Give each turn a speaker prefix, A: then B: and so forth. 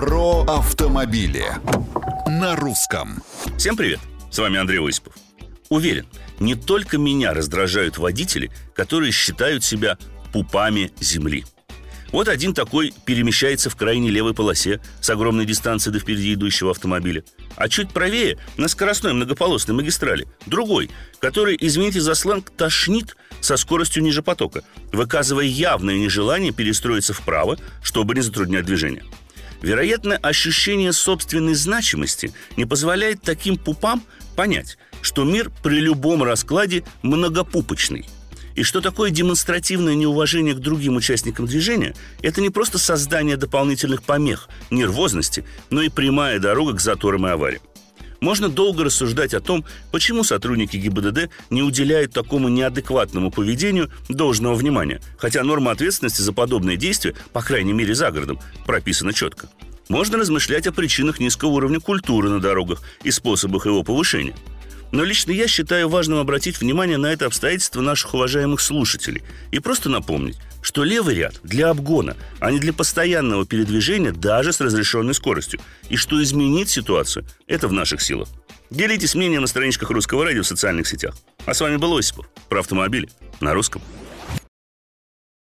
A: Про автомобили на русском.
B: Всем привет! С вами Андрей Осипов. Уверен, не только меня раздражают водители, которые считают себя пупами земли. Вот один такой перемещается в крайней левой полосе с огромной дистанцией до впереди идущего автомобиля. А чуть правее, на скоростной многополосной магистрали, другой, который, извините за сленг, тошнит со скоростью ниже потока, выказывая явное нежелание перестроиться вправо, чтобы не затруднять движение. Вероятно, ощущение собственной значимости не позволяет таким пупам понять, что мир при любом раскладе многопупочный – и что такое демонстративное неуважение к другим участникам движения – это не просто создание дополнительных помех, нервозности, но и прямая дорога к заторам и авариям. Можно долго рассуждать о том, почему сотрудники ГИБДД не уделяют такому неадекватному поведению должного внимания, хотя норма ответственности за подобные действия, по крайней мере за городом, прописана четко. Можно размышлять о причинах низкого уровня культуры на дорогах и способах его повышения. Но лично я считаю важным обратить внимание на это обстоятельство наших уважаемых слушателей и просто напомнить, что левый ряд для обгона, а не для постоянного передвижения даже с разрешенной скоростью, и что изменить ситуацию – это в наших силах. Делитесь мнением на страничках Русского радио в социальных сетях. А с вами был Осипов про автомобили на русском.